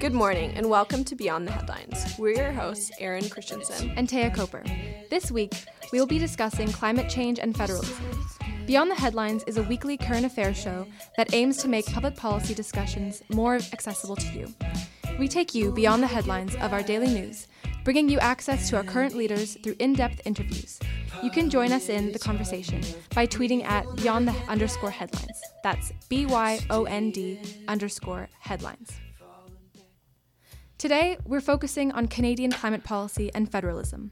Good morning and welcome to Beyond the Headlines. We're your hosts, Erin Christensen and Taya Coper. This week, we will be discussing climate change and federalism. Beyond the Headlines is a weekly current affairs show that aims to make public policy discussions more accessible to you. We take you beyond the headlines of our daily news, bringing you access to our current leaders through in depth interviews. You can join us in the conversation by tweeting at beyond the underscore headlines. That's B Y O N D underscore headlines. Today, we're focusing on Canadian climate policy and federalism.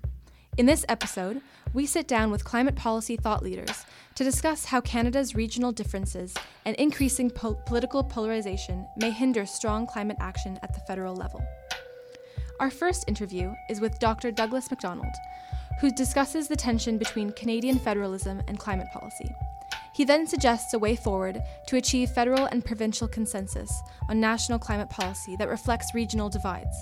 In this episode, we sit down with climate policy thought leaders to discuss how Canada's regional differences and increasing po- political polarization may hinder strong climate action at the federal level. Our first interview is with Dr. Douglas MacDonald, who discusses the tension between Canadian federalism and climate policy. He then suggests a way forward to achieve federal and provincial consensus on national climate policy that reflects regional divides.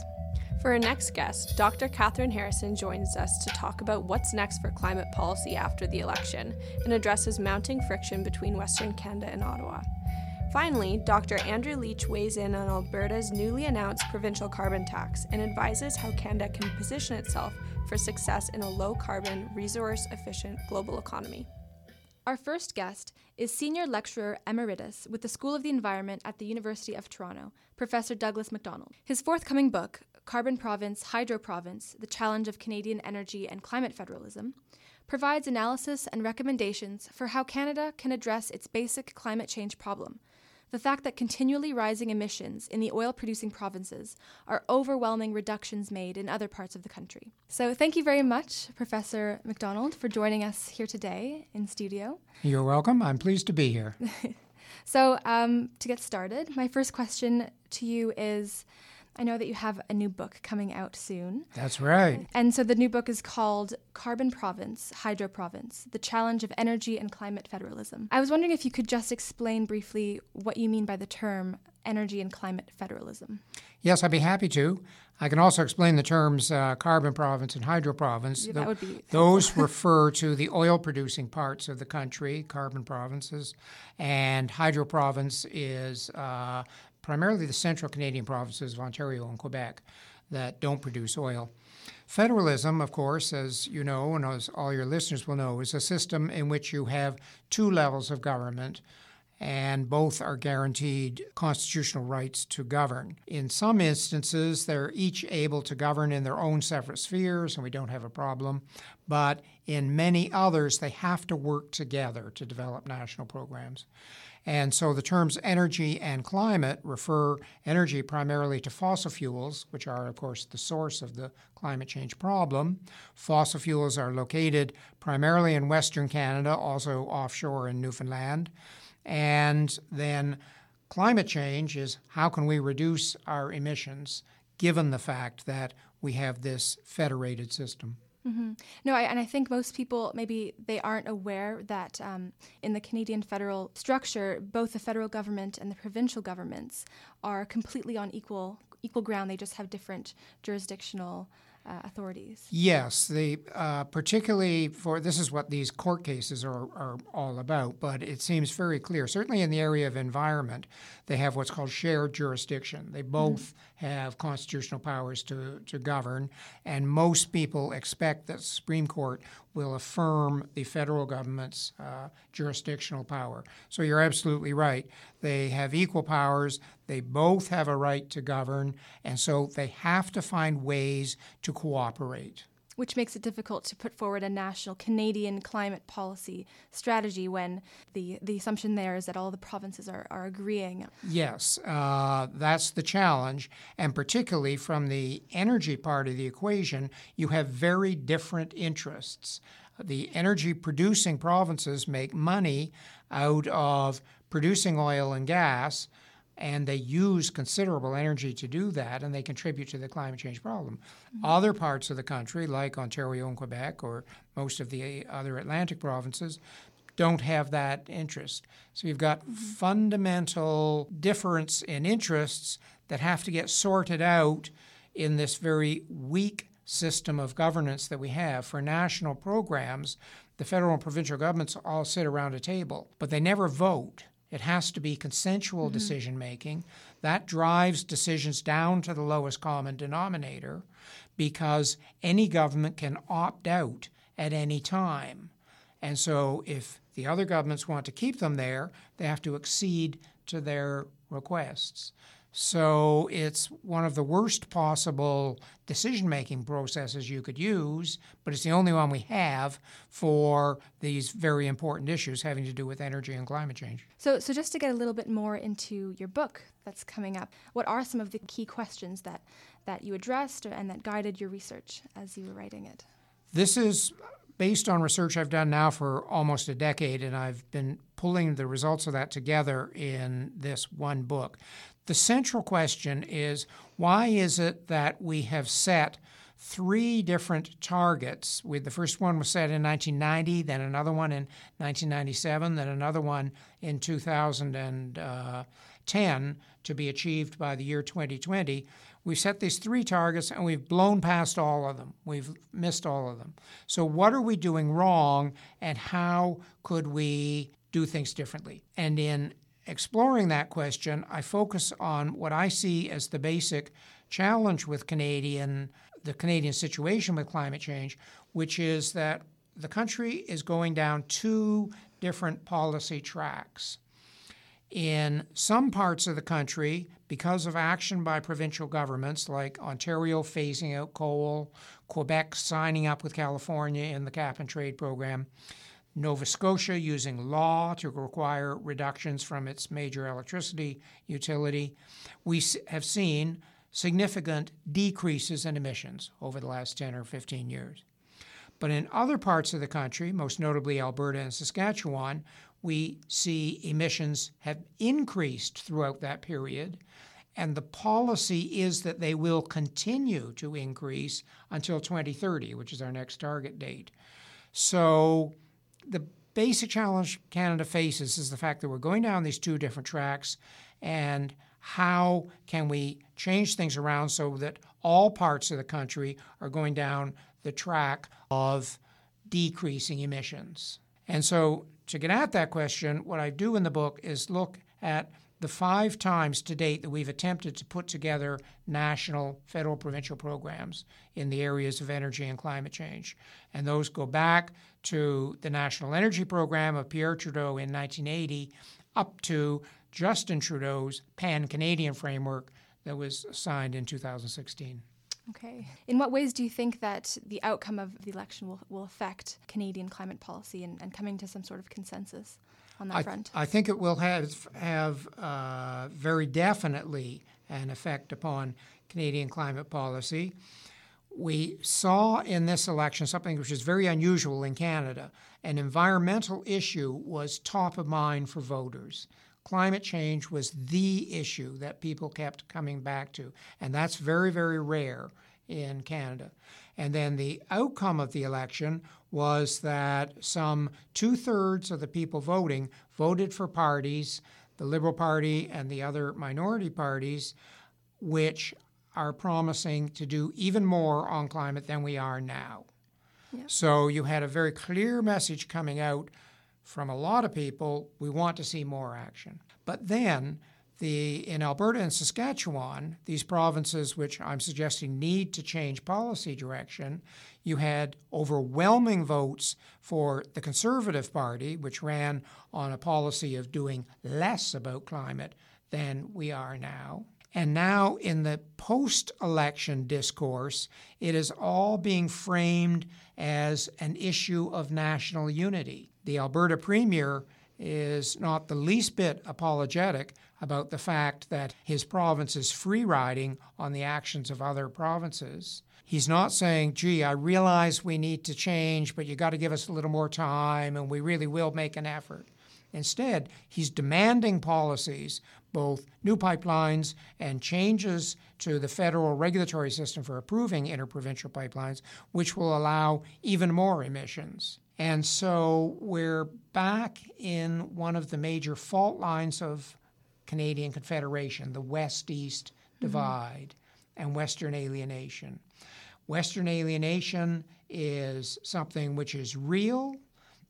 For our next guest, Dr. Kathryn Harrison joins us to talk about what's next for climate policy after the election and addresses mounting friction between Western Canada and Ottawa. Finally, Dr. Andrew Leach weighs in on Alberta's newly announced provincial carbon tax and advises how Canada can position itself for success in a low carbon, resource efficient global economy. Our first guest is Senior Lecturer Emeritus with the School of the Environment at the University of Toronto, Professor Douglas MacDonald. His forthcoming book, Carbon Province, Hydro Province The Challenge of Canadian Energy and Climate Federalism, provides analysis and recommendations for how Canada can address its basic climate change problem the fact that continually rising emissions in the oil producing provinces are overwhelming reductions made in other parts of the country. So, thank you very much, Professor MacDonald, for joining us here today in studio. You're welcome. I'm pleased to be here. so, um, to get started, my first question to you is I know that you have a new book coming out soon. That's right. And so the new book is called Carbon Province, Hydro Province The Challenge of Energy and Climate Federalism. I was wondering if you could just explain briefly what you mean by the term energy and climate federalism. Yes, I'd be happy to. I can also explain the terms uh, carbon province and hydro province. Yeah, that would be those refer to the oil producing parts of the country, carbon provinces, and hydro province is uh, primarily the central Canadian provinces of Ontario and Quebec that don't produce oil. Federalism, of course, as you know, and as all your listeners will know, is a system in which you have two levels of government and both are guaranteed constitutional rights to govern. In some instances, they're each able to govern in their own separate spheres, and we don't have a problem. But in many others, they have to work together to develop national programs. And so the terms energy and climate refer energy primarily to fossil fuels, which are, of course, the source of the climate change problem. Fossil fuels are located primarily in Western Canada, also offshore in Newfoundland. And then climate change is how can we reduce our emissions given the fact that we have this federated system. Mm-hmm. No, I, and I think most people maybe they aren't aware that um, in the Canadian federal structure, both the federal government and the provincial governments are completely on equal equal ground. They just have different jurisdictional uh, authorities. Yes, the uh, particularly for this is what these court cases are, are all about. But it seems very clear, certainly in the area of environment, they have what's called shared jurisdiction. They both mm-hmm. Have constitutional powers to to govern, and most people expect that the Supreme Court will affirm the federal government's uh, jurisdictional power. So you're absolutely right. They have equal powers. They both have a right to govern, and so they have to find ways to cooperate which makes it difficult to put forward a national Canadian climate policy strategy when the, the assumption there is that all the provinces are, are agreeing. Yes, uh, that's the challenge. And particularly from the energy part of the equation, you have very different interests. The energy producing provinces make money out of producing oil and gas and they use considerable energy to do that, and they contribute to the climate change problem. Mm-hmm. Other parts of the country, like Ontario and Quebec, or most of the other Atlantic provinces, don't have that interest. So you've got mm-hmm. fundamental difference in interests that have to get sorted out in this very weak system of governance that we have for national programs. The federal and provincial governments all sit around a table, but they never vote It has to be consensual mm-hmm. decision making. That drives decisions down to the lowest common denominator because any government can opt out at any time. And so if the other governments want to keep them there, they have to accede to their requests. So it's one of the worst possible decision making processes you could use, but it's the only one we have for these very important issues having to do with energy and climate change. So, so just to get a little bit more into your book that's coming up, what are some of the key questions that, that you addressed and that guided your research as you were writing it? This is based on research I've done now for almost a decade, and I've been pulling the results of that together in this one book. The central question is why is it that we have set three different targets? The first one was set in 1990, then another one in 1997, then another one in 2010 uh, to be achieved by the year 2020. We've set these three targets and we've blown past all of them. We've missed all of them. So, what are we doing wrong and how could we do things differently? And in exploring that question, I focus on what I see as the basic challenge with Canadian the Canadian situation with climate change, which is that the country is going down two different policy tracks. In some parts of the country, because of action by provincial governments like Ontario phasing out coal, Quebec signing up with California in the cap and trade program, Nova Scotia using law to require reductions from its major electricity utility, we have seen significant decreases in emissions over the last 10 or 15 years. But in other parts of the country, most notably Alberta and Saskatchewan, we see emissions have increased throughout that period, and the policy is that they will continue to increase until 2030, which is our next target date. So the basic challenge Canada faces is the fact that we're going down these two different tracks and how can we change things around so that all parts of the country are going down the track of decreasing emissions. And so to get at that question, what I do in the book is look at the five times to date that we've attempted to put together national, federal, provincial programs in the areas of energy and climate change. And those go back to the National Energy Program of Pierre Trudeau in 1980 up to Justin Trudeau's pan Canadian framework that was signed in 2016. Okay. In what ways do you think that the outcome of the election will, will affect Canadian climate policy and, and coming to some sort of consensus? on that I, front? I think it will have have uh, very definitely an effect upon Canadian climate policy. We saw in this election something which is very unusual in Canada. An environmental issue was top of mind for voters. Climate change was the issue that people kept coming back to, and that's very, very rare in Canada. And then the outcome of the election was that some two thirds of the people voting voted for parties, the Liberal Party and the other minority parties, which are promising to do even more on climate than we are now. Yeah. So you had a very clear message coming out from a lot of people we want to see more action. But then the, in Alberta and Saskatchewan, these provinces which I'm suggesting need to change policy direction, you had overwhelming votes for the Conservative Party, which ran on a policy of doing less about climate than we are now. And now, in the post election discourse, it is all being framed as an issue of national unity. The Alberta Premier is not the least bit apologetic about the fact that his province is free riding on the actions of other provinces. He's not saying, gee, I realize we need to change, but you got to give us a little more time and we really will make an effort. Instead, he's demanding policies, both new pipelines and changes to the federal regulatory system for approving interprovincial pipelines, which will allow even more emissions. And so we're back in one of the major fault lines of Canadian Confederation, the West East mm-hmm. divide mm-hmm. and Western alienation. Western alienation is something which is real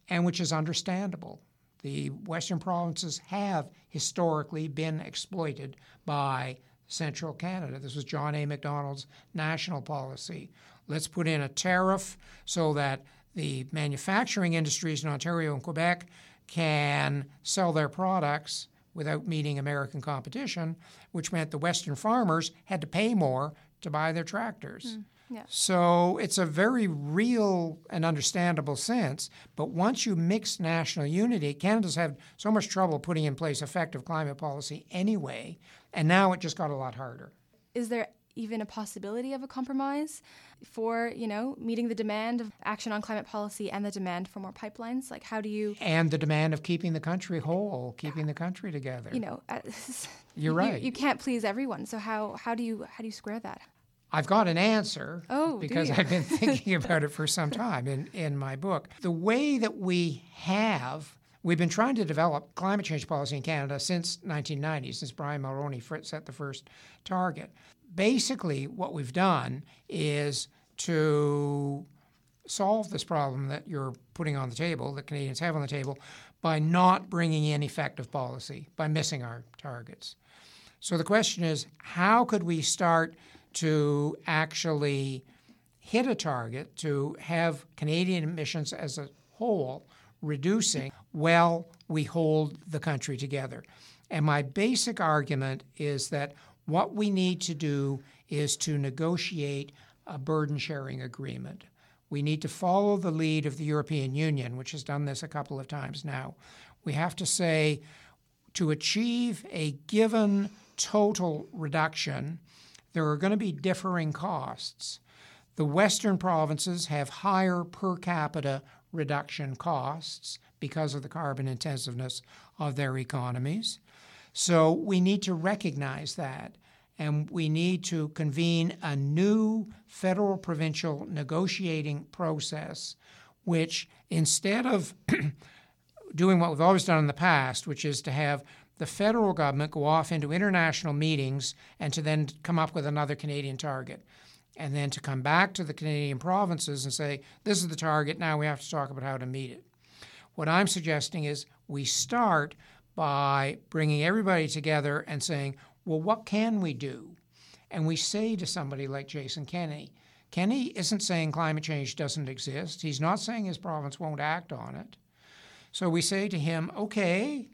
and which is understandable. The Western provinces have historically been exploited by central Canada. This was John A. Macdonald's national policy. Let's put in a tariff so that the manufacturing industries in Ontario and Quebec can sell their products without meeting American competition, which meant the Western farmers had to pay more to buy their tractors. Mm, yeah. So it's a very real and understandable sense. But once you mix national unity, Canada's had so much trouble putting in place effective climate policy anyway, and now it just got a lot harder. Is there even a possibility of a compromise for you know meeting the demand of action on climate policy and the demand for more pipelines like how do you and the demand of keeping the country whole keeping the country together you know uh, you're right you, you, can't please everyone so how how do you how do you square that I've got an answer oh, because I've been thinking about it for some time in, in my book. The way that we have We've been trying to develop climate change policy in Canada since 1990, since Brian Mulroney set the first target basically, what we've done is to solve this problem that you're putting on the table, that Canadians have on the table, by not bringing in effective policy, by missing our targets. So the question is how could we start to actually hit a target to have Canadian emissions as a whole reducing while we hold the country together? And my basic argument is that what we need to do is to negotiate a burden sharing agreement. We need to follow the lead of the European Union, which has done this a couple of times now. We have to say to achieve a given total reduction, there are going to be differing costs. The Western provinces have higher per capita reduction costs because of the carbon intensiveness of their economies. So we need to recognize that, and we need to convene a new federal provincial negotiating process, which instead of doing what we've always done in the past, which is to have the federal government go off into international meetings and to then come up with another Canadian target. And then to come back to the Canadian provinces and say, this is the target, now we have to talk about how to meet it. What I'm suggesting is we start by bringing everybody together and saying, well, what can we do? And we say to somebody like Jason Kenney, Kenney isn't saying climate change doesn't exist. He's not saying his province won't act on it. So we say to him, okay,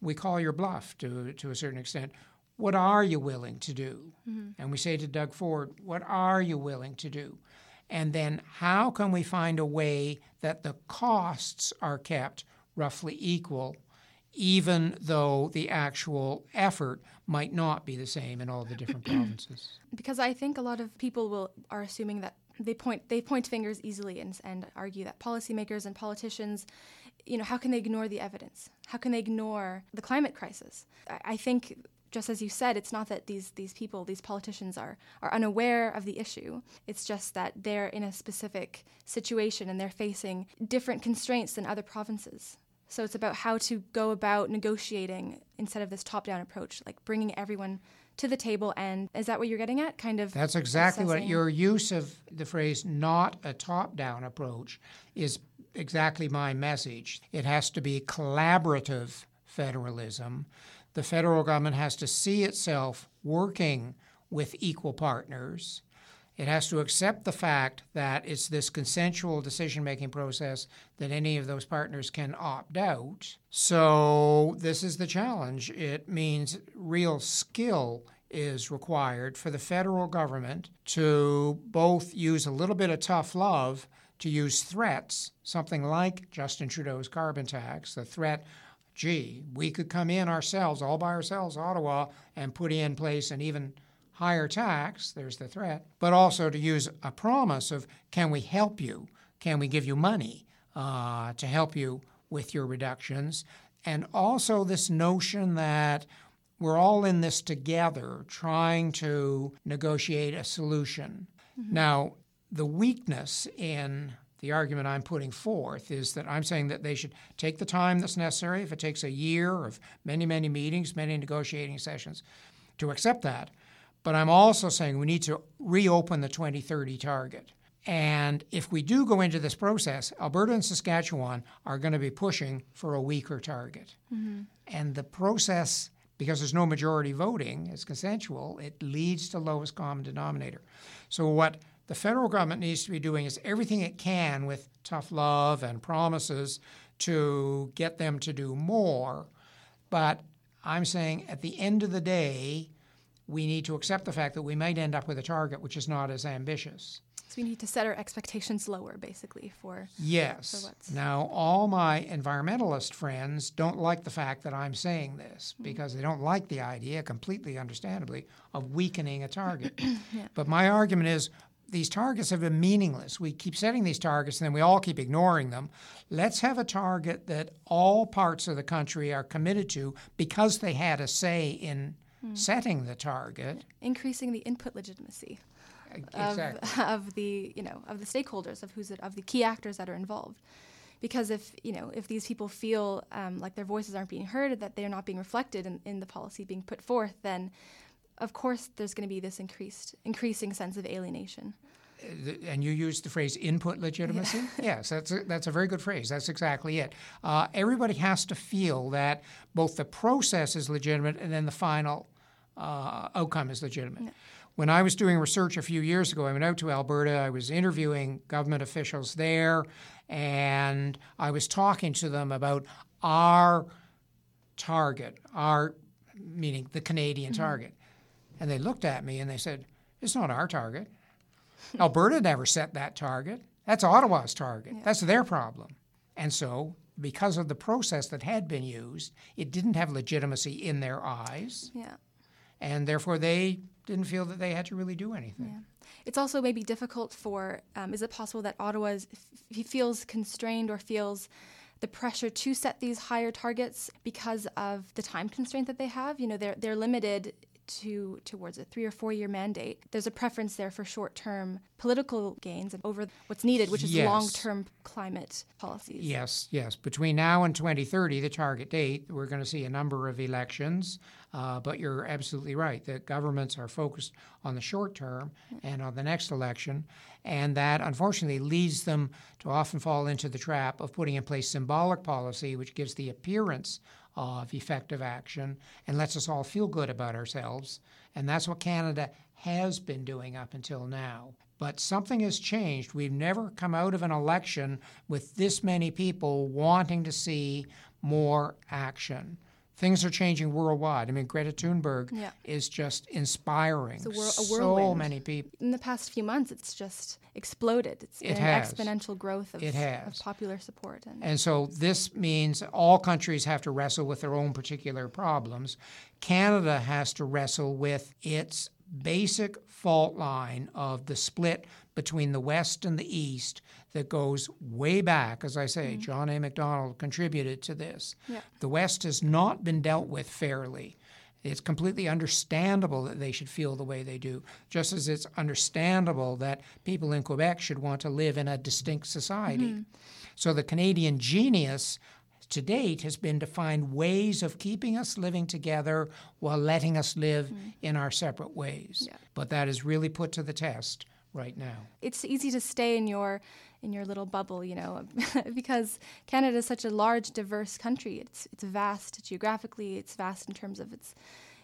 we call your bluff to, to a certain extent. What are you willing to do? Mm-hmm. And we say to Doug Ford, what are you willing to do? And then how can we find a way that the costs are kept roughly equal even though the actual effort might not be the same in all the different provinces. Because I think a lot of people will are assuming that they point they point fingers easily and, and argue that policymakers and politicians, you know, how can they ignore the evidence? How can they ignore the climate crisis? I, I think just as you said, it's not that these these people, these politicians are are unaware of the issue. It's just that they're in a specific situation and they're facing different constraints than other provinces. So it's about how to go about negotiating instead of this top down approach, like bringing everyone to the table. And is that what you're getting at? Kind of. That's exactly assessing. what your use of the phrase not a top down approach is exactly my message. It has to be collaborative federalism. The federal government has to see itself working with equal partners it has to accept the fact that it's this consensual decision making process that any of those partners can opt out. So, this is the challenge. It means real skill is required for the federal government to both use a little bit of tough love to use threats, something like Justin Trudeau's carbon tax, the threat gee, we could come in ourselves, all by ourselves, Ottawa, and put in place an even higher tax, there's the threat, but also to use a promise of can we help you? Can we give you money uh, to help you with your reductions? And also this notion that we're all in this together trying to negotiate a solution. Mm-hmm. Now, the weakness in the argument I'm putting forth is that I'm saying that they should take the time that's necessary, if it takes a year of many, many meetings, many negotiating sessions, to accept that. But I'm also saying we need to reopen the 2030 target And if we do go into this process, Alberta and Saskatchewan are going to be pushing for a weaker target. Mm-hmm. And the process, because there's no majority voting, it's consensual, it leads to lowest common denominator. So, what the federal government needs to be doing is everything it can with tough love and promises to get them to do more. But I'm saying at the end of the day, we need to accept the fact that we might end up with a target which is not as ambitious. So we need to set our expectations lower, basically, for yes. For now, all my environmentalist friends don't like the fact that I'm saying this mm-hmm. because they don't like the idea, completely understandably, of weakening a target. yeah. But my argument is these targets have been meaningless. We keep setting these targets and then we all keep ignoring them. Let's have a target that all parts of the country are committed to because they had a say in mm. setting the target. Increasing the input legitimacy exactly. of, of the you know of the stakeholders of who's it, of the key actors that are involved because if you know if these people feel um, like their voices aren't being heard that they're not being reflected in, in the policy being put forth then of course there's going to be this increased increasing sense of alienation uh, and you used the phrase input legitimacy. Yeah. yes, that's a, that's a very good phrase. That's exactly it. Uh, everybody has to feel that both the process is legitimate and then the final uh, outcome is legitimate. Yeah. When I was doing research a few years ago, I went out to Alberta. I was interviewing government officials there, and I was talking to them about our target, our meaning the Canadian mm-hmm. target. And they looked at me and they said, It's not our target. Alberta never set that target. That's Ottawa's target. Yeah. That's their problem. And so, because of the process that had been used, it didn't have legitimacy in their eyes. Yeah. And therefore, they didn't feel that they had to really do anything. Yeah. It's also maybe difficult for, um, is it possible that Ottawa f- feels constrained or feels the pressure to set these higher targets because of the time constraint that they have? You know, they're, they're limited to towards a three or four year mandate. There's a preference there for short term political gains over what's needed, which is yes. long term climate policies. Yes, yes. Between now and 2030, the target date, we're going to see a number of elections. Uh, but you're absolutely right that governments are focused on the short term and on the next election, and that unfortunately leads them to often fall into the trap of putting in place symbolic policy, which gives the appearance of effective action and lets us all feel good about ourselves. And that's what Canada has been doing up until now. But something has changed. We've never come out of an election with this many people wanting to see more action. Things are changing worldwide. I mean, Greta Thunberg yeah. is just inspiring. It's a, whirl- a so many people. In the past few months, it's just exploded. It's it been has. exponential growth of, it of popular support. And, and so this means all countries have to wrestle with their own particular problems. Canada has to wrestle with its basic fault line of the split between the West and the East that goes way back. As I say, mm-hmm. John A. Macdonald contributed to this. Yeah. The West has not been dealt with fairly. It's completely understandable that they should feel the way they do, just as it's understandable that people in Quebec should want to live in a distinct society. Mm-hmm. So the Canadian genius to date has been to find ways of keeping us living together while letting us live mm-hmm. in our separate ways. Yeah. But that is really put to the test right now. It's easy to stay in your in your little bubble, you know, because Canada is such a large, diverse country. It's it's vast geographically. It's vast in terms of its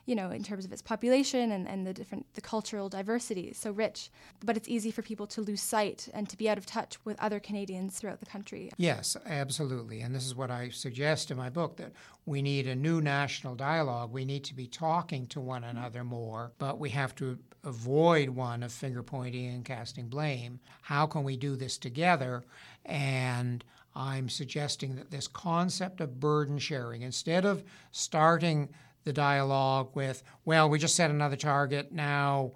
you know, in terms of its population and, and the different the cultural diversity is so rich. But it's easy for people to lose sight and to be out of touch with other Canadians throughout the country. Yes, absolutely. And this is what I suggest in my book that we need a new national dialogue. We need to be talking to one mm-hmm. another more, but we have to avoid one of finger pointing and casting blame. How can we do this together? And I'm suggesting that this concept of burden sharing, instead of starting the dialogue with, well, we just set another target, now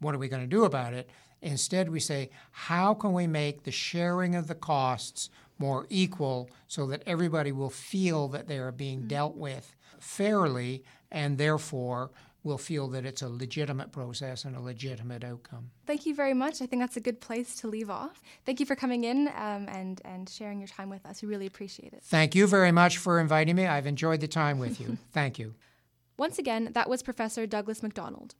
what are we going to do about it? Instead, we say, how can we make the sharing of the costs more equal so that everybody will feel that they are being mm-hmm. dealt with fairly and therefore will feel that it's a legitimate process and a legitimate outcome. Thank you very much. I think that's a good place to leave off. Thank you for coming in um, and, and sharing your time with us. We really appreciate it. Thank you very much for inviting me. I've enjoyed the time with you. Thank you. Once again, that was Professor Douglas Macdonald.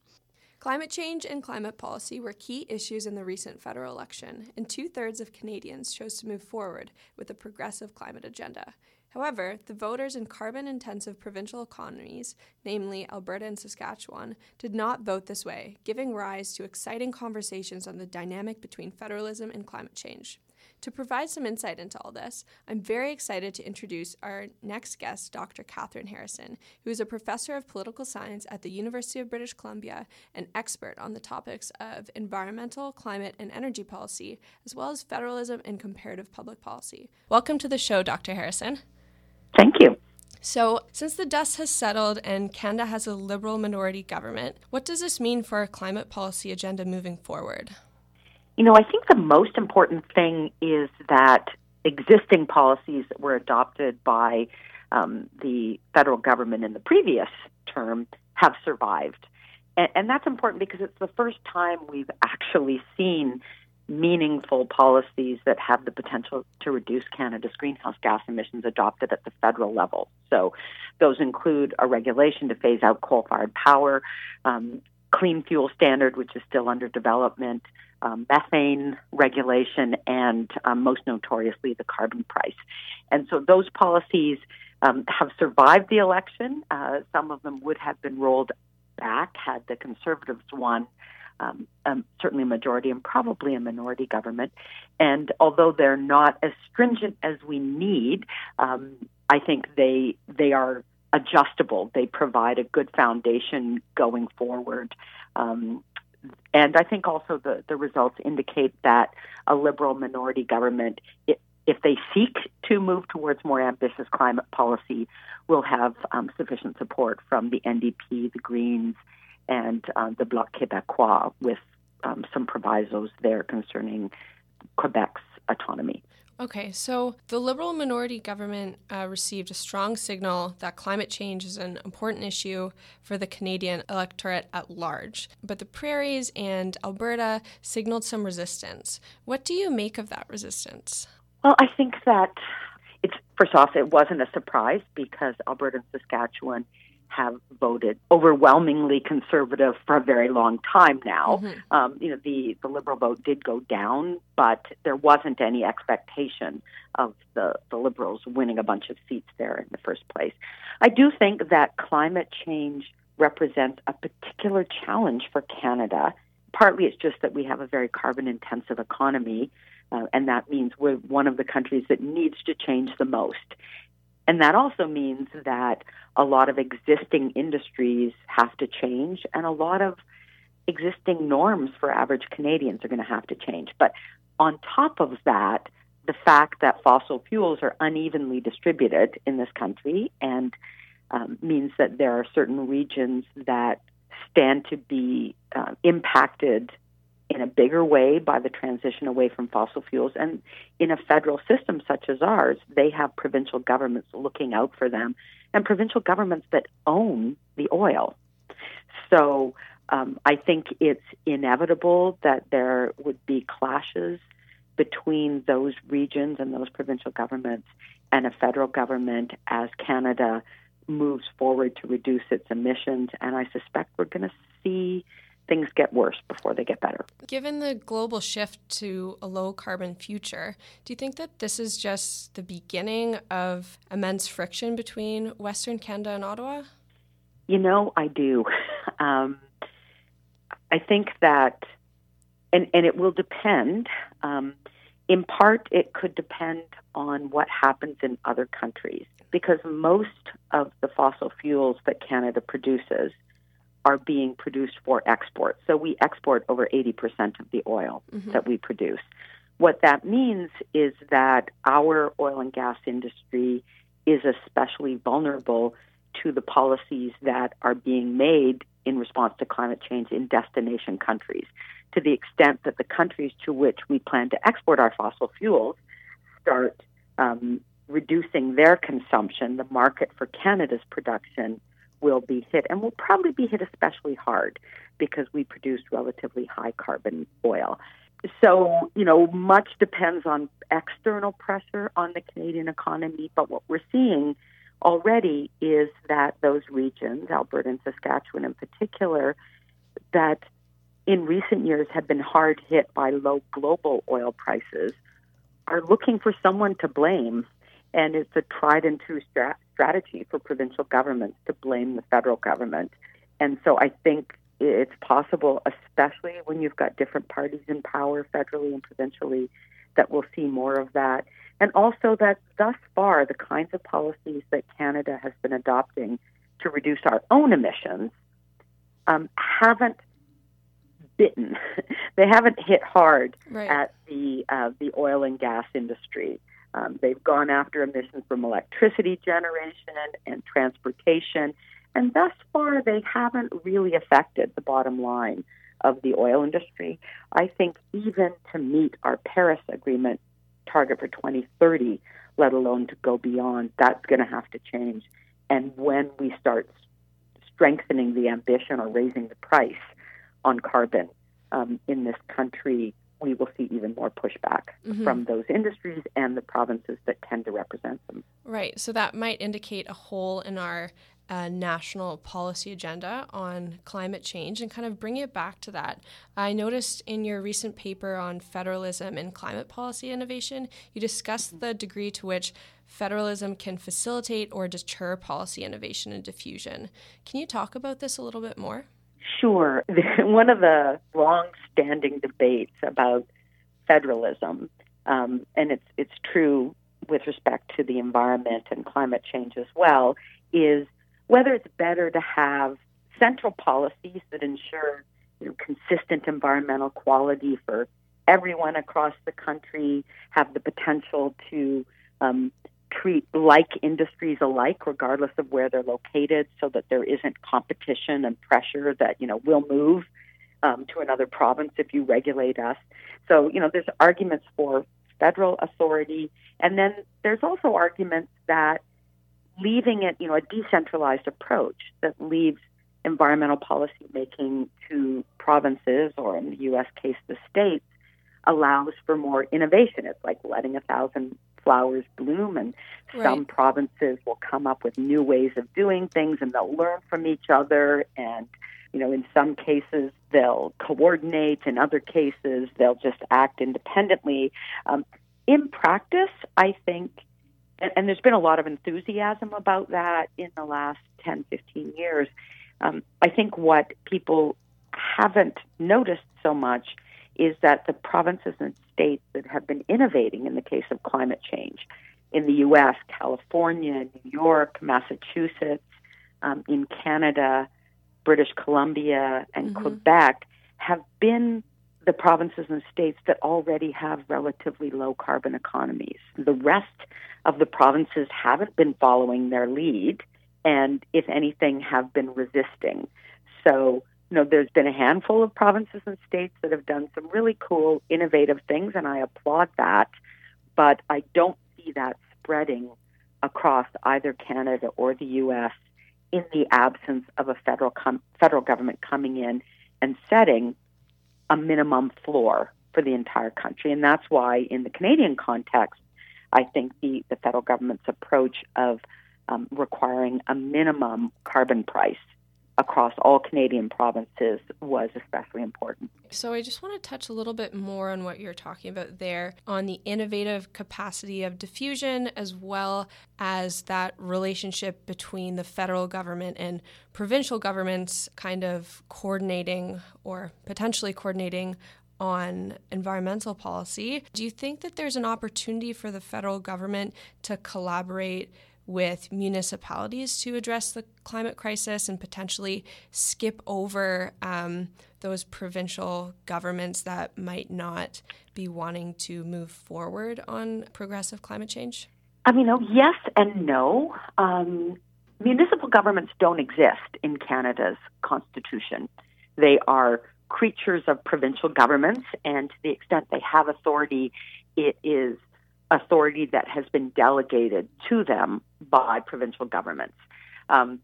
Climate change and climate policy were key issues in the recent federal election, and two thirds of Canadians chose to move forward with a progressive climate agenda. However, the voters in carbon intensive provincial economies, namely Alberta and Saskatchewan, did not vote this way, giving rise to exciting conversations on the dynamic between federalism and climate change. To provide some insight into all this, I'm very excited to introduce our next guest, Dr. Kathryn Harrison, who is a professor of political science at the University of British Columbia and expert on the topics of environmental, climate, and energy policy, as well as federalism and comparative public policy. Welcome to the show, Dr. Harrison. Thank you. So, since the dust has settled and Canada has a Liberal minority government, what does this mean for our climate policy agenda moving forward? You know, I think the most important thing is that existing policies that were adopted by um, the federal government in the previous term have survived. And, and that's important because it's the first time we've actually seen meaningful policies that have the potential to reduce Canada's greenhouse gas emissions adopted at the federal level. So, those include a regulation to phase out coal fired power, um, clean fuel standard, which is still under development, um, methane regulation, and um, most notoriously the carbon price. And so those policies um, have survived the election. Uh, some of them would have been rolled back had the Conservatives won. Um, um, certainly a majority and probably a minority government. And although they're not as stringent as we need, um, I think they they are adjustable. They provide a good foundation going forward. Um, and I think also the, the results indicate that a liberal minority government, if they seek to move towards more ambitious climate policy, will have um, sufficient support from the NDP, the Greens, and uh, the Bloc Québécois, with um, some provisos there concerning Quebec's autonomy. Okay, so the Liberal minority government uh, received a strong signal that climate change is an important issue for the Canadian electorate at large. But the prairies and Alberta signaled some resistance. What do you make of that resistance? Well, I think that it's first off, it wasn't a surprise because Alberta and Saskatchewan have voted overwhelmingly conservative for a very long time now. Mm-hmm. Um, you know, the, the liberal vote did go down, but there wasn't any expectation of the, the liberals winning a bunch of seats there in the first place. I do think that climate change represents a particular challenge for Canada. Partly it's just that we have a very carbon intensive economy, uh, and that means we're one of the countries that needs to change the most. And that also means that a lot of existing industries have to change, and a lot of existing norms for average Canadians are going to have to change. But on top of that, the fact that fossil fuels are unevenly distributed in this country and um, means that there are certain regions that stand to be uh, impacted in a bigger way by the transition away from fossil fuels. And in a federal system such as ours, they have provincial governments looking out for them and provincial governments that own the oil. So um, I think it's inevitable that there would be clashes between those regions and those provincial governments and a federal government as Canada moves forward to reduce its emissions. And I suspect we're going to see things get worse before they get better. Given the global shift to a low carbon future, do you think that this is just the beginning of immense friction between Western Canada and Ottawa? You know, I do. Um, I think that, and, and it will depend. Um, in part, it could depend on what happens in other countries because most of the fossil fuels that Canada produces are being produced for export. So we export over 80% of the oil mm-hmm. that we produce. What that means is that our oil and gas industry is especially vulnerable to the policies that are being made in response to climate change in destination countries. To the extent that the countries to which we plan to export our fossil fuels start um, reducing their consumption, the market for Canada's production will be hit and will probably be hit especially hard because we produce relatively high carbon oil. So, you know, much depends on external pressure on the Canadian economy, but what we're seeing already is that those regions, Alberta and Saskatchewan in particular, that in recent years have been hard hit by low global oil prices are looking for someone to blame. And it's a tried and true stra- strategy for provincial governments to blame the federal government. And so I think it's possible, especially when you've got different parties in power federally and provincially, that we'll see more of that. And also that thus far, the kinds of policies that Canada has been adopting to reduce our own emissions um, haven't bitten. they haven't hit hard right. at the uh, the oil and gas industry. Um, they've gone after emissions from electricity generation and transportation, and thus far they haven't really affected the bottom line of the oil industry. I think even to meet our Paris Agreement target for 2030, let alone to go beyond, that's going to have to change. And when we start strengthening the ambition or raising the price on carbon um, in this country, we will see even more pushback mm-hmm. from those industries and the provinces that tend to represent them. Right. So that might indicate a hole in our uh, national policy agenda on climate change and kind of bring it back to that. I noticed in your recent paper on federalism and climate policy innovation, you discussed the degree to which federalism can facilitate or deter policy innovation and diffusion. Can you talk about this a little bit more? Sure. One of the long-standing debates about federalism, um, and it's it's true with respect to the environment and climate change as well, is whether it's better to have central policies that ensure you know, consistent environmental quality for everyone across the country, have the potential to um, treat like industries alike, regardless of where they're located, so that there isn't competition and pressure that you know will move um, to another province if you regulate us. So you know, there's arguments for federal authority, and then there's also arguments that leaving it, you know, a decentralized approach that leaves environmental policy making to provinces, or in the U.S. case, the states, allows for more innovation. It's like letting a thousand flowers bloom, and right. some provinces will come up with new ways of doing things, and they'll learn from each other. And you know, in some cases they'll coordinate, in other cases they'll just act independently. Um, in practice, I think, and, and, there's been a lot of enthusiasm about that in the last 10, 15 years. Um, I think what people haven't noticed so much is that the provinces and states that have been innovating in the case of climate change in the U.S., California, New York, Massachusetts, um, in Canada, British Columbia, and mm-hmm. Quebec have been the provinces and states that already have relatively low carbon economies. The rest of the provinces haven't been following their lead, and if anything, have been resisting. So you know, there's been a handful of provinces and states that have done some really cool, innovative things, and I applaud that. But I don't see that spreading across either Canada or the U.S. in the absence of a federal com- federal government coming in and setting a minimum floor for the entire country. And that's why, in the Canadian context, I think the, the federal government's approach of um, requiring a minimum carbon price across all Canadian provinces was especially important. So, I just want to touch a little bit more on what you're talking about there on the innovative capacity of diffusion, as well as that relationship between the federal government and provincial governments kind of coordinating or potentially coordinating on environmental policy. Do you think that there's an opportunity for the federal government to collaborate? With municipalities to address the climate crisis and potentially skip over um, those provincial governments that might not be wanting to move forward on progressive climate change? I mean, oh, yes and no. Um, municipal governments don't exist in Canada's constitution. They are creatures of provincial governments, and to the extent they have authority, it is authority that has been delegated to them by provincial governments. Um,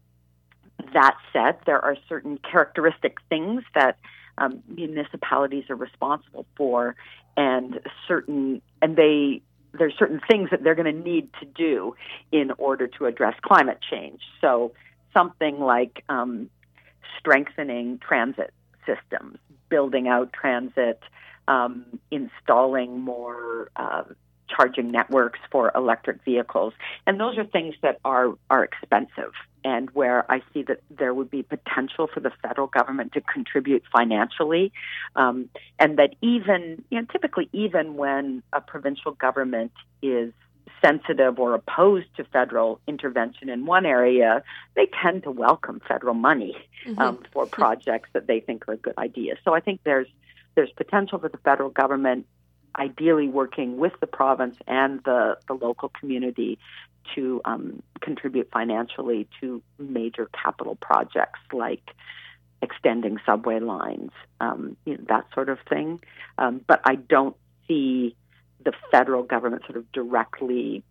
that said, there are certain characteristic things that um, municipalities are responsible for, and certain and they there's certain things that they're going to need to do in order to address climate change. So something like um, strengthening transit systems, building out transit, um, installing more uh, charging networks for electric vehicles, and those are things that are are expensive and where I see that there would be potential for the federal government to contribute financially, um, and that even you know typically even when a provincial government is sensitive or opposed to federal intervention in one area, they tend to welcome federal money mm-hmm. um, for projects that they think are a good idea. So I think there's there's potential for the federal government ideally working with the province and the, the local community to um, contribute financially to major capital projects like extending subway lines, um, you know, that sort of thing. Um, but I don't see the federal government sort of directly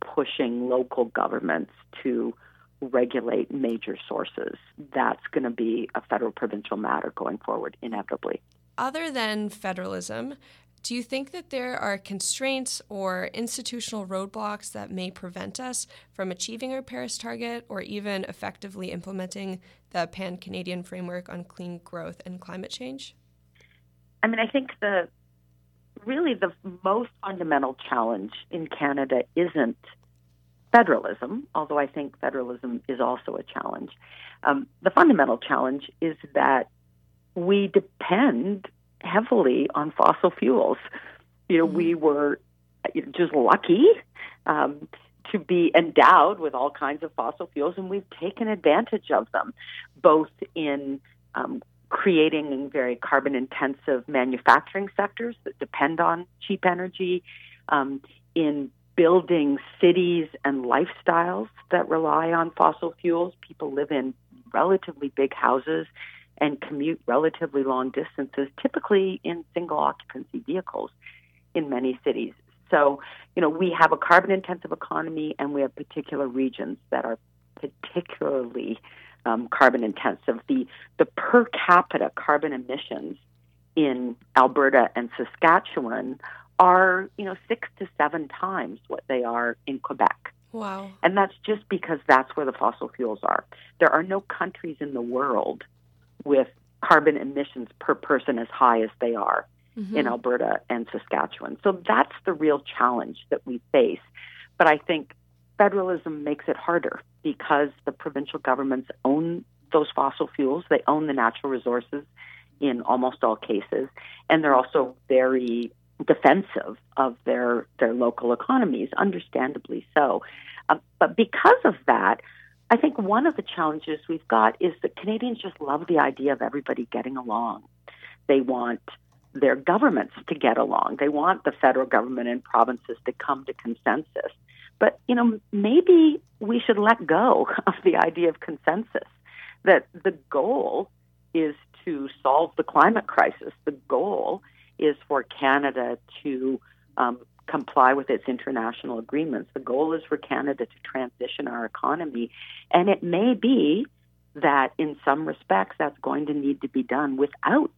pushing local governments to regulate major sources. That's going to be a federal provincial matter going forward, inevitably. Other than federalism, do you think that there are constraints or institutional roadblocks that may prevent us from achieving our Paris target or even effectively implementing the Pan Canadian Framework on Clean Growth and Climate Change? I mean, I think the really the most fundamental challenge in Canada isn't federalism, although I think federalism is also a challenge. Um, the fundamental challenge is that we depend heavily on fossil fuels. You know, mm-hmm. we were just lucky um, to be endowed with all kinds of fossil fuels, and we've taken advantage of them, both in um, creating very carbon intensive manufacturing sectors that depend on cheap energy, um, in building cities and lifestyles that rely on fossil fuels. People live in relatively big houses and commute relatively long distances, typically in single occupancy vehicles in many cities. So, you know, we have a carbon intensive economy and we have particular regions that are particularly um, carbon intensive. The, the per capita carbon emissions in Alberta and Saskatchewan are, you know, six to seven times what they are in Quebec. Wow. And that's just because that's where the fossil fuels are. There are no countries in the world with carbon emissions per person as high as they are mm-hmm. in Alberta and Saskatchewan. So that's the real challenge that we face. But I think federalism makes it harder because the provincial governments own those fossil fuels, they own the natural resources in almost all cases, and they're also very defensive of their their local economies, understandably so. Uh, but because of that, I think one of the challenges we've got is that Canadians just love the idea of everybody getting along. They want their governments to get along. They want the federal government and provinces to come to consensus. But, you know, maybe we should let go of the idea of consensus, that the goal is to solve the climate crisis. The goal is for Canada to um, comply with its international agreements. The goal is for Canada to transition our economy, and it may be that in some respects that's going to need to be done without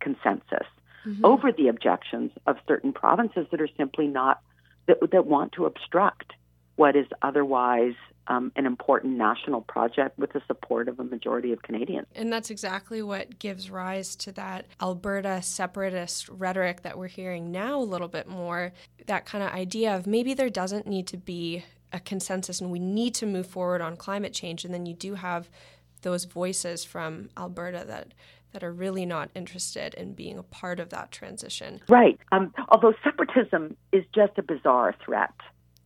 consensus mm-hmm. over the objections of certain provinces that are simply not that, that want to obstruct what is otherwise um, an important national project with the support of a majority of Canadians. And that's exactly what gives rise to that Alberta separatist rhetoric that we're hearing now a little bit more. That kind of idea of maybe there doesn't need to be a consensus and we need to move forward on climate change. And then you do have those voices from Alberta that that are really not interested in being a part of that transition. Right. Um, although separatism is just a bizarre threat.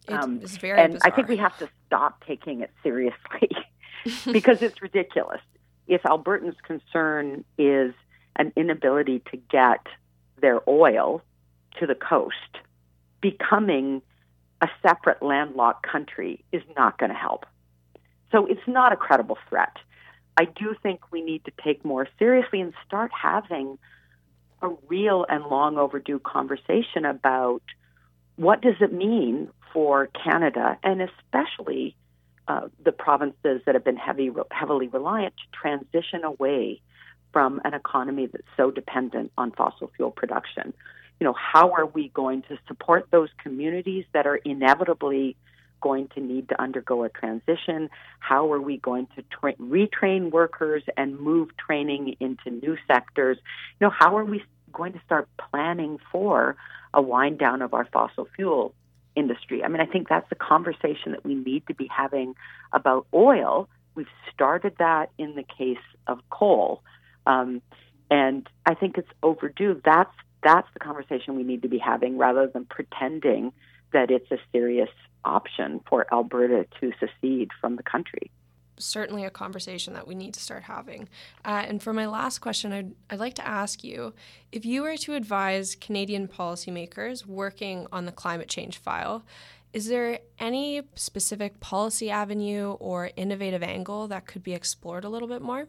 Um, it's very and bizarre. I think we have to stop taking it seriously because it's ridiculous. If Albertans' concern is an inability to get their oil to the coast, becoming a separate landlocked country is not going to help. So it's not a credible threat. I do think we need to take more seriously and start having a real and long overdue conversation about what does it mean for Canada and especially uh, the provinces that have been heavy, heavily reliant to transition away from an economy that's so dependent on fossil fuel production. You know, how are we going to support those communities that are inevitably going to need to undergo a transition? How are we going to tra- retrain workers and move training into new sectors? You know, how are we going to start planning for a wind down of our fossil fuel industry? I mean, I think that's the conversation that we need to be having about oil. We've started that in the case of coal. Um, and I think it's overdue. That's that's the conversation we need to be having rather than pretending that it's a serious option for Alberta to secede from the country. Certainly, a conversation that we need to start having. Uh, and for my last question, I'd, I'd like to ask you if you were to advise Canadian policymakers working on the climate change file, is there any specific policy avenue or innovative angle that could be explored a little bit more?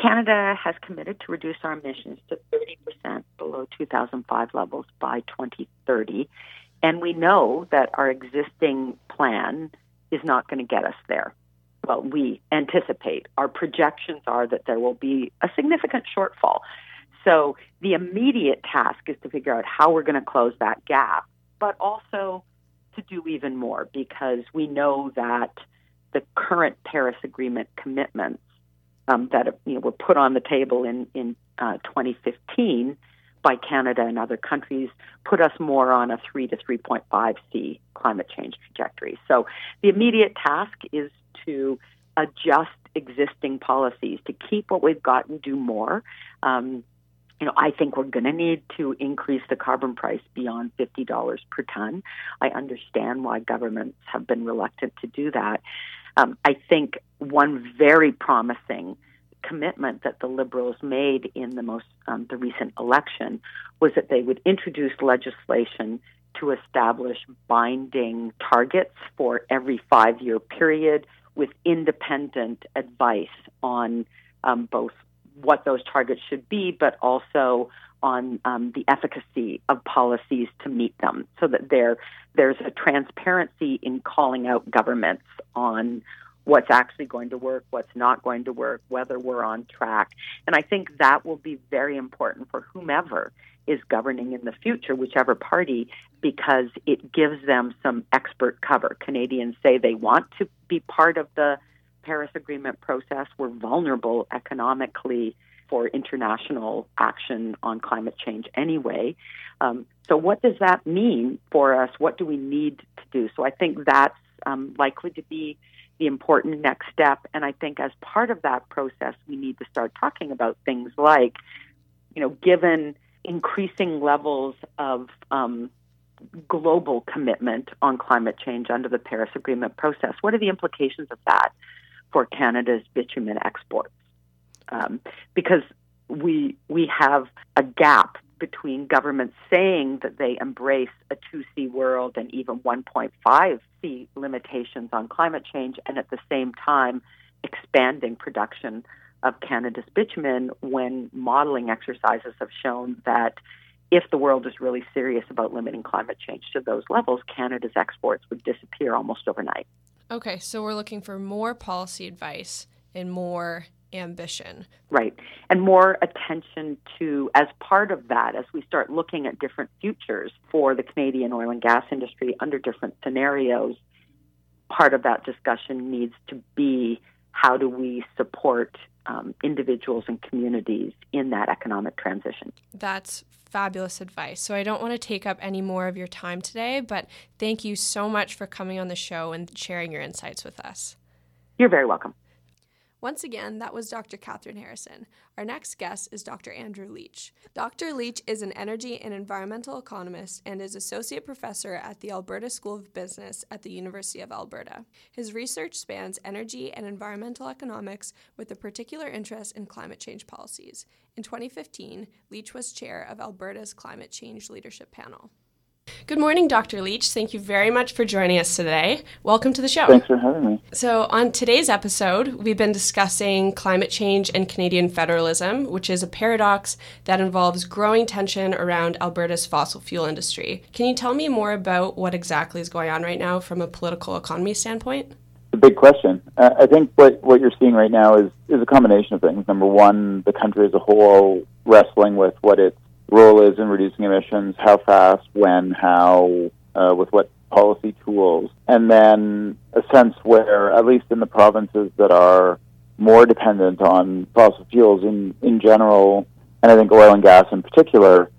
Canada has committed to reduce our emissions to 30% below 2005 levels by 2030. And we know that our existing plan is not going to get us there. Well, we anticipate. Our projections are that there will be a significant shortfall. So the immediate task is to figure out how we're going to close that gap, but also to do even more because we know that the current Paris Agreement commitments um, that you know, were put on the table in, in uh, 2015 by Canada and other countries put us more on a 3 to 3.5 C climate change trajectory. So the immediate task is to adjust existing policies to keep what we've got and do more. Um, you know, I think we're going to need to increase the carbon price beyond $50 per ton. I understand why governments have been reluctant to do that. Um, I think one very promising commitment that the Liberals made in the most um, the recent election was that they would introduce legislation to establish binding targets for every five year period with independent advice on um, both what those targets should be, but also on um, the efficacy of policies to meet them, so that there there's a transparency in calling out governments on what's actually going to work, what's not going to work, whether we're on track. And I think that will be very important for whomever is governing in the future, whichever party, because it gives them some expert cover. Canadians say they want to be part of the Paris Agreement process. We're vulnerable economically for international action on climate change anyway. Um, so, what does that mean for us? What do we need to do? So, I think that's um, likely to be the important next step. And I think as part of that process, we need to start talking about things like, you know, given increasing levels of um, global commitment on climate change under the Paris Agreement process, what are the implications of that for Canada's bitumen exports? Um, because we we have a gap between governments saying that they embrace a 2C world and even 1.5 C limitations on climate change, and at the same time expanding production of Canada's bitumen when modeling exercises have shown that if the world is really serious about limiting climate change to those levels, Canada's exports would disappear almost overnight. Okay, so we're looking for more policy advice and more ambition. Right. And more attention to, as part of that, as we start looking at different futures for the Canadian oil and gas industry under different scenarios, part of that discussion needs to be how do we support um, individuals and communities in that economic transition. That's fabulous advice. So I don't want to take up any more of your time today, but thank you so much for coming on the show and sharing your insights with us. You're very welcome. Once again, that was Dr. Kathryn Harrison. Our next guest is Dr. Andrew Leach. Dr. Leach is an energy and environmental economist and is associate professor at the Alberta School of Business at the University of Alberta. His research spans energy and environmental economics with a particular interest in climate change policies. In 2015, Leach was chair of Alberta's Climate Change Leadership Panel. Good morning, Dr. Leach. Thank you very much for joining us today. Welcome to the show. Thanks for having me. So, on today's episode, we've been discussing climate change and Canadian federalism, which is a paradox that involves growing tension around Alberta's fossil fuel industry. Can you tell me more about what exactly is going on right now from a political economy standpoint? It's a big question. Uh, I think what, what you're seeing right now is, is a combination of things. Number one, the country as a whole wrestling with what its role is in reducing emissions, how fast, when, how, uh, with what policy tools, and then a sense where, at least in the provinces that are more dependent on fossil fuels in, in general, and I think oil and gas in particular,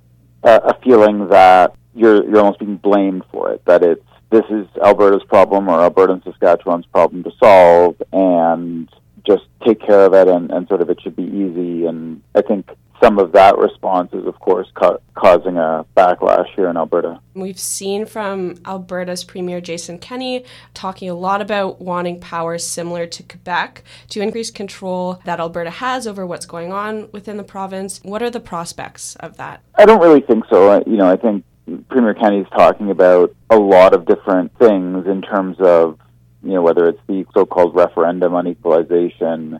uh, a feeling that you're you're almost being blamed for it. That it's this is Alberta's problem or Alberta and Saskatchewan's problem to solve, and just take care of it, and, and sort of it should be easy. And I think some of that response is, of course, ca- causing a backlash here in Alberta. We've seen from Alberta's Premier Jason Kenney talking a lot about wanting powers similar to Quebec to increase control that Alberta has over what's going on within the province. What are the prospects of that? I don't really think so. You know, I think Premier Kenney's talking about a lot of different things in terms of, you know, whether it's the so-called referendum on equalization,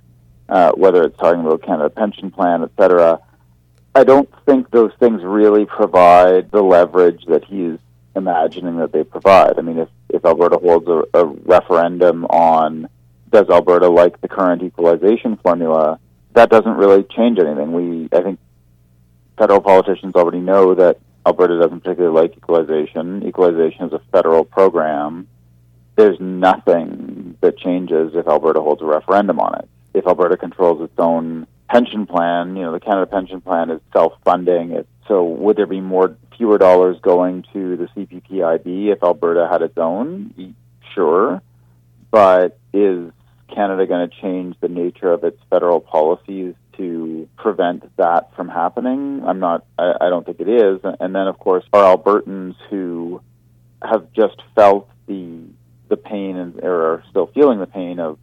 uh, whether it's talking about Canada Pension Plan, et cetera. I don't think those things really provide the leverage that he's imagining that they provide. I mean, if, if Alberta holds a, a referendum on does Alberta like the current equalization formula, that doesn't really change anything. We, I think, federal politicians already know that Alberta doesn't particularly like equalization. Equalization is a federal program. There's nothing that changes if Alberta holds a referendum on it. If Alberta controls its own pension plan, you know, the Canada Pension Plan is self-funding. It, so would there be more fewer dollars going to the CPPIB if Alberta had its own? Sure, but is Canada going to change the nature of its federal policies to prevent that from happening? I'm not. I, I don't think it is. And then, of course, are Albertans who have just felt the the pain and or are still feeling the pain of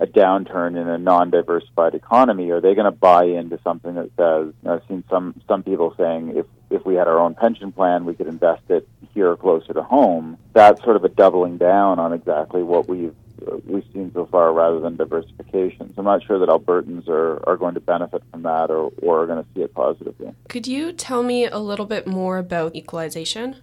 a downturn in a non-diversified economy, are they going to buy into something that says? You know, I've seen some some people saying if if we had our own pension plan, we could invest it here closer to home. That's sort of a doubling down on exactly what we've we've seen so far, rather than diversification. So I'm not sure that Albertans are, are going to benefit from that or, or are going to see it positively. Could you tell me a little bit more about equalization?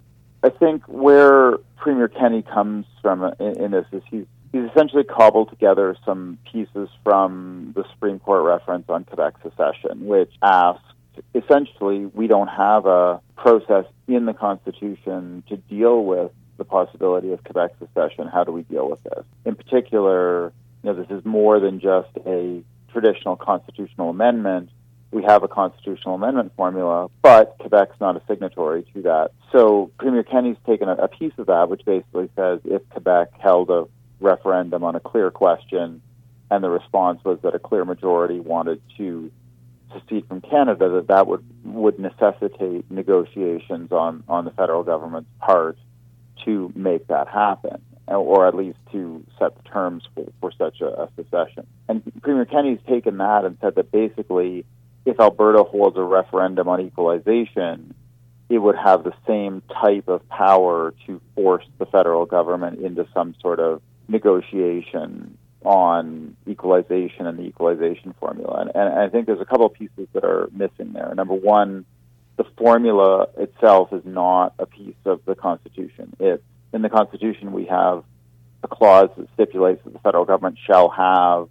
I think where Premier Kenney comes from in, in this is he's he's essentially cobbled together some pieces from the Supreme Court reference on Quebec secession, which asked essentially we don't have a process in the Constitution to deal with the possibility of Quebec secession. How do we deal with this? In particular, you know, this is more than just a traditional constitutional amendment. We have a constitutional amendment formula, but Quebec's not a signatory to that. So Premier Kenney's taken a, a piece of that, which basically says if Quebec held a referendum on a clear question, and the response was that a clear majority wanted to secede from Canada, that that would would necessitate negotiations on on the federal government's part to make that happen, or at least to set the terms for, for such a, a secession. And Premier Kenney's taken that and said that basically, if Alberta holds a referendum on equalization, it would have the same type of power to force the federal government into some sort of negotiation on equalization and the equalization formula. And, and I think there's a couple of pieces that are missing there. Number one, the formula itself is not a piece of the Constitution. It's in the Constitution we have a clause that stipulates that the federal government shall have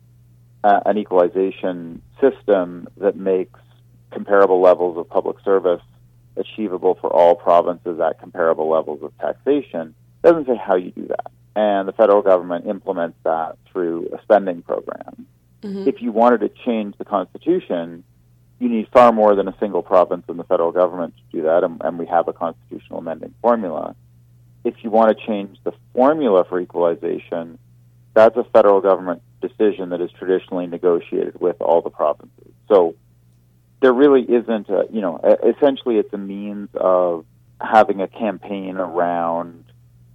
uh, an equalization system that makes comparable levels of public service achievable for all provinces at comparable levels of taxation. It doesn't say how you do that and the federal government implements that through a spending program. Mm-hmm. If you wanted to change the Constitution, you need far more than a single province and the federal government to do that, and, and we have a constitutional amending formula. If you want to change the formula for equalization, that's a federal government decision that is traditionally negotiated with all the provinces. So there really isn't a, you know, essentially it's a means of having a campaign around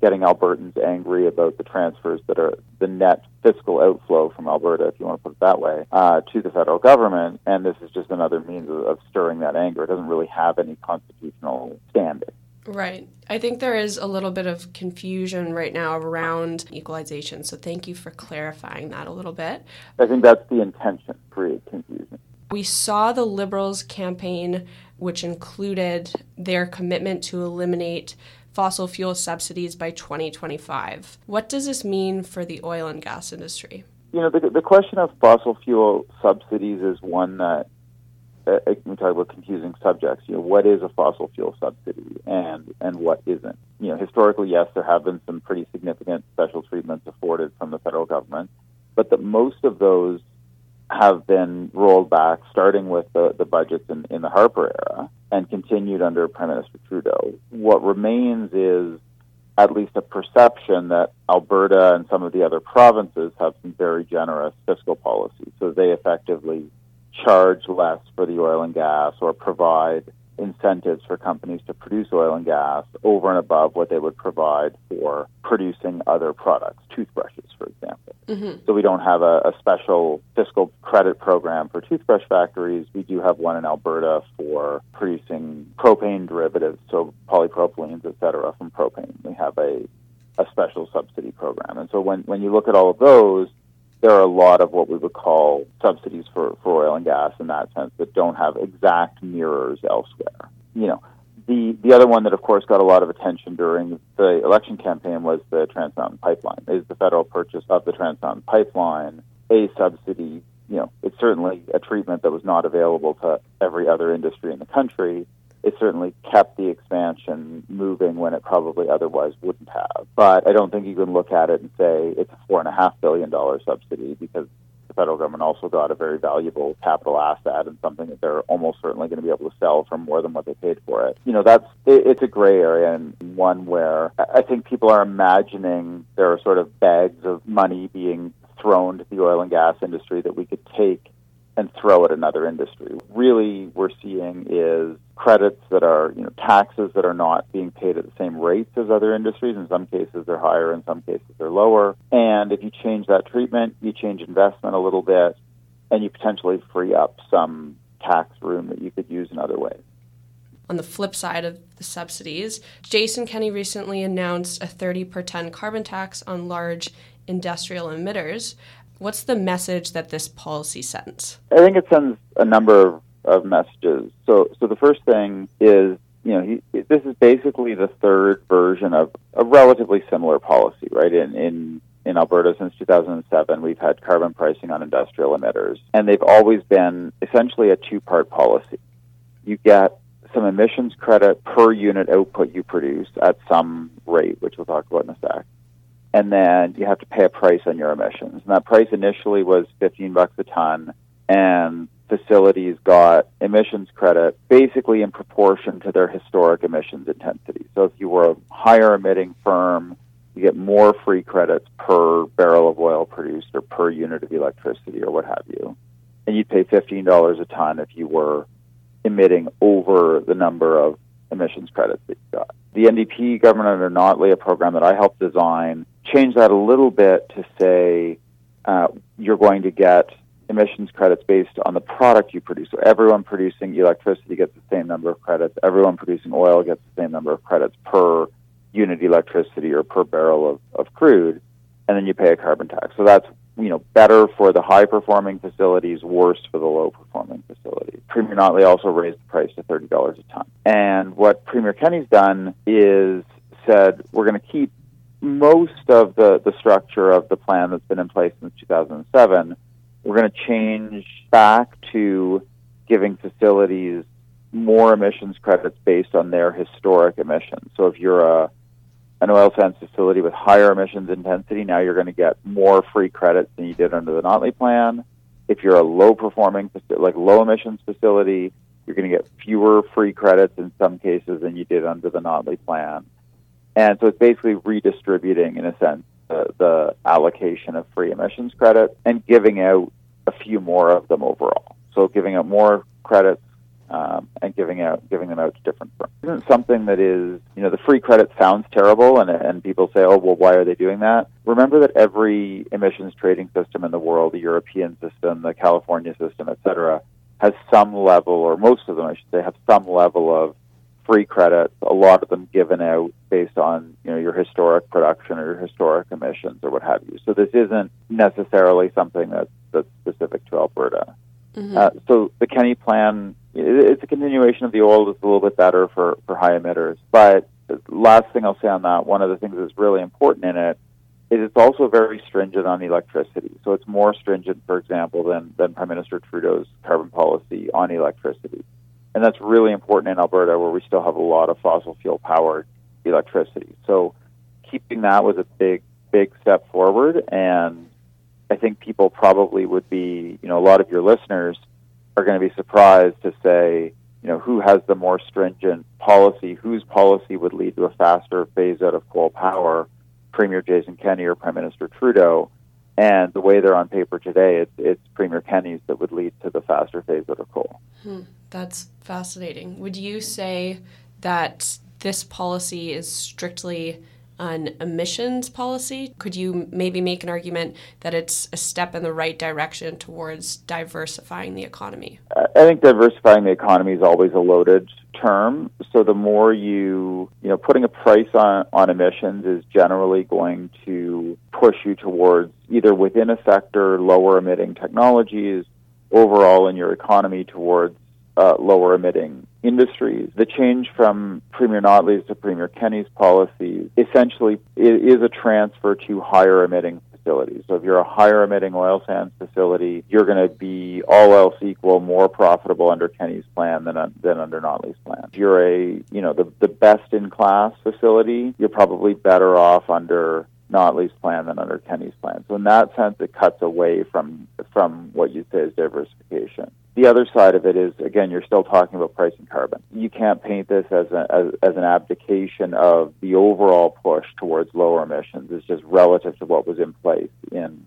getting Albertans angry about the transfers that are the net fiscal outflow from Alberta, if you want to put it that way, uh, to the federal government. And this is just another means of, of stirring that anger. It doesn't really have any constitutional standing. Right. I think there is a little bit of confusion right now around equalization. So thank you for clarifying that a little bit. I think that's the intention, create confusion. We saw the Liberals campaign, which included their commitment to eliminate fossil fuel subsidies by 2025. What does this mean for the oil and gas industry? You know, the, the question of fossil fuel subsidies is one that uh, we talk about confusing subjects. You know, what is a fossil fuel subsidy and and what isn't? You know, historically, yes, there have been some pretty significant special treatments afforded from the federal government, but that most of those have been rolled back, starting with the, the budgets in, in the Harper era and continued under Prime Minister Trudeau. What remains is at least a perception that Alberta and some of the other provinces have some very generous fiscal policies. So they effectively charge less for the oil and gas or provide incentives for companies to produce oil and gas over and above what they would provide for producing other products, toothbrushes, for example. Mm-hmm. So we don't have a, a, special fiscal credit program for toothbrush factories. We do have one in Alberta for producing propane derivatives, so polypropylenes, et cetera, from propane. We have a, a special subsidy program. And so when, when you look at all of those, there are a lot of what we would call subsidies for, for oil and gas in that sense that don't have exact mirrors elsewhere. You know, the the other one that of course got a lot of attention during the election campaign was the Trans Mountain Pipeline. Is the federal purchase of the Trans Mountain Pipeline a subsidy? You know, it's certainly a treatment that was not available to every other industry in the country it certainly kept the expansion moving when it probably otherwise wouldn't have. But I don't think you can look at it and say it's a four and a half billion dollar subsidy because the federal government also got a very valuable capital asset and something that they're almost certainly going to be able to sell for more than what they paid for it. You know, that's it, it's a gray area and one where I think people are imagining there are sort of bags of money being thrown to the oil and gas industry that we could take and throw at another industry. Really, we're seeing is credits that are, you know, taxes that are not being paid at the same rates as other industries. In some cases, they're higher. In some cases, they're lower. And if you change that treatment, you change investment a little bit, and you potentially free up some tax room that you could use in other ways. On the flip side of the subsidies, Jason Kenney recently announced a 30 per ton carbon tax on large industrial emitters. What's the message that this policy sends? I think it sends a number of, of messages. So, so the first thing is, you know, he, this is basically the third version of a relatively similar policy, right? In in in Alberta since 2007, we've had carbon pricing on industrial emitters, and they've always been essentially a two-part policy. You get some emissions credit per unit output you produce at some rate, which we'll talk about in a sec and then you have to pay a price on your emissions. And that price initially was 15 bucks a ton, and facilities got emissions credit basically in proportion to their historic emissions intensity. So if you were a higher emitting firm, you get more free credits per barrel of oil produced or per unit of electricity or what have you. And you'd pay $15 a ton if you were emitting over the number of emissions credits that you got. The NDP government under Notley, a program that I helped design, change that a little bit to say uh, you're going to get emissions credits based on the product you produce. So everyone producing electricity gets the same number of credits. Everyone producing oil gets the same number of credits per unit electricity or per barrel of, of crude, and then you pay a carbon tax. So that's you know better for the high performing facilities, worse for the low performing facilities. Premier Notley also raised the price to thirty dollars a ton. And what Premier Kenney's done is said we're going to keep most of the, the structure of the plan that's been in place since 2007, we're going to change back to giving facilities more emissions credits based on their historic emissions. So if you're a an oil sands facility with higher emissions intensity, now you're going to get more free credits than you did under the Notley plan. If you're a low performing, like low emissions facility, you're going to get fewer free credits in some cases than you did under the Notley plan. And so it's basically redistributing, in a sense, the, the allocation of free emissions credit and giving out a few more of them overall. So giving out more credits um, and giving out giving them out to different firms isn't something that is you know the free credit sounds terrible and and people say oh well why are they doing that remember that every emissions trading system in the world the European system the California system etc has some level or most of them I should say have some level of free credits, a lot of them given out based on you know your historic production or your historic emissions or what have you. So this isn't necessarily something that's that's specific to Alberta. Mm-hmm. Uh, so the Kenney plan, it's a continuation of the old. It's a little bit better for for high emitters. But last thing I'll say on that, one of the things that's really important in it is it's also very stringent on electricity. So it's more stringent, for example, than, than Prime Minister Trudeau's carbon policy on electricity. And that's really important in Alberta where we still have a lot of fossil fuel powered electricity. So keeping that was a big, big step forward. And I think people probably would be, you know, a lot of your listeners are going to be surprised to say, you know, who has the more stringent policy, whose policy would lead to a faster phase out of coal power, Premier Jason Kenney or Prime Minister Trudeau. And the way they're on paper today, it's, it's Premier Kenney's that would lead to the faster phase out of coal. Hmm, that's fascinating. Would you say that this policy is strictly an emissions policy? Could you maybe make an argument that it's a step in the right direction towards diversifying the economy? I think diversifying the economy is always a loaded term. So the more you, you know, putting a price on, on emissions is generally going to push you towards either within a sector, lower emitting technologies, overall in your economy towards uh, lower emitting industries. The change from Premier Notley's to Premier Kenney's policy essentially is a transfer to higher emitting facilities. So if you're a higher emitting oil sands facility, you're going to be all else equal more profitable under Kenney's plan than than under Notley's plan. If you're a you know the the best in class facility, you're probably better off under Notley's plan than under Kenney's plan. So in that sense, it cuts away from from what you say is diversification. The other side of it is, again, you're still talking about pricing carbon. You can't paint this as, a, as, as an abdication of the overall push towards lower emissions. It's just relative to what was in place in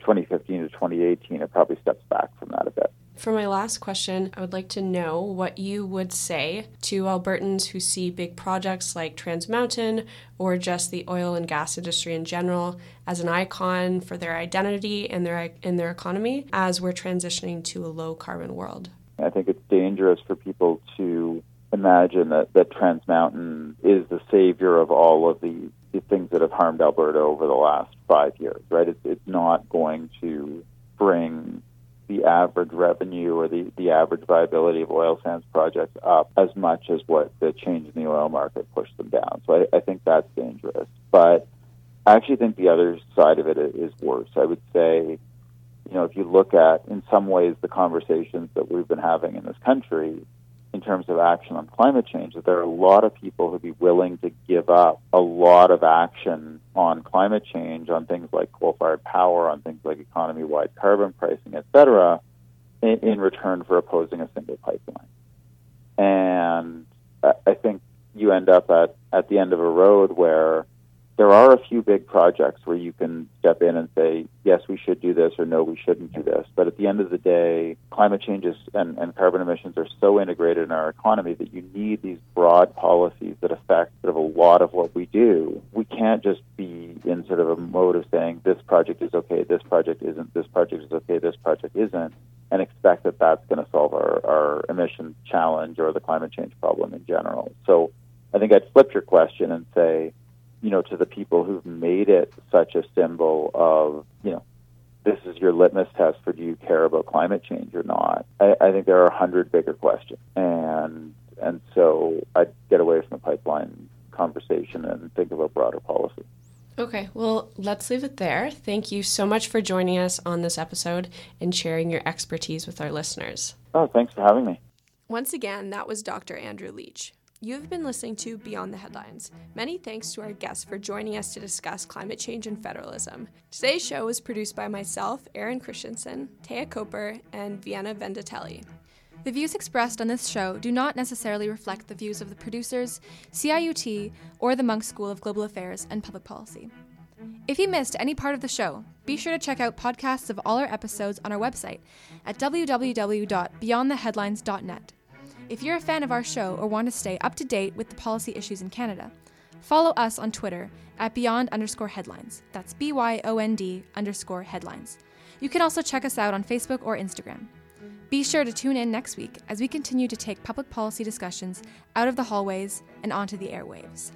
2015 to 2018. It probably steps back from that a bit. For my last question, I would like to know what you would say to Albertans who see big projects like Trans Mountain or just the oil and gas industry in general as an icon for their identity and their in their economy as we're transitioning to a low carbon world. I think it's dangerous for people to imagine that, that Trans Mountain is the savior of all of the, the things that have harmed Alberta over the last five years, right? It's, it's not going to bring the average revenue or the, the average viability of oil sands projects up as much as what the change in the oil market pushed them down. So I, I think that's dangerous. But I actually think the other side of it is worse. I would say, you know, if you look at, in some ways, the conversations that we've been having in this country, in terms of action on climate change that there are a lot of people who'd be willing to give up a lot of action on climate change, on things like coal-fired power, on things like economy-wide carbon pricing, et cetera, in, in return for opposing a single pipeline. And I think you end up at, at the end of a road where there are a few big projects where you can step in and say, yes, we should do this, or no, we shouldn't do this. But at the end of the day, climate change is, and, and carbon emissions are so integrated in our economy that you need these broad policies that affect sort of a lot of what we do. We can't just be in sort of a mode of saying this project is okay, this project isn't, this project is okay, this project isn't, and expect that that's going to solve our, our emission challenge or the climate change problem in general. So I think I'd flip your question and say, you know, to the people who've made it such a symbol of, you know, this is your litmus test for do you care about climate change or not. I, I think there are a hundred bigger questions, and and so I'd get away from the pipeline conversation and think about broader policy. Okay, well, let's leave it there. Thank you so much for joining us on this episode and sharing your expertise with our listeners. Oh, thanks for having me. Once again, that was Dr. Andrew Leach. You have been listening to Beyond the Headlines. Many thanks to our guests for joining us to discuss climate change and federalism. Today's show was produced by myself, Erin Christensen, Taya Coper, and Vienna Vendatelli. The views expressed on this show do not necessarily reflect the views of the producers, CIUT, or the Munk School of Global Affairs and Public Policy. If you missed any part of the show, be sure to check out podcasts of all our episodes on our website at www.beyondtheheadlines.net. If you're a fan of our show or want to stay up to date with the policy issues in Canada, follow us on Twitter at beyond underscore headlines. That's B Y O N D underscore headlines. You can also check us out on Facebook or Instagram. Be sure to tune in next week as we continue to take public policy discussions out of the hallways and onto the airwaves.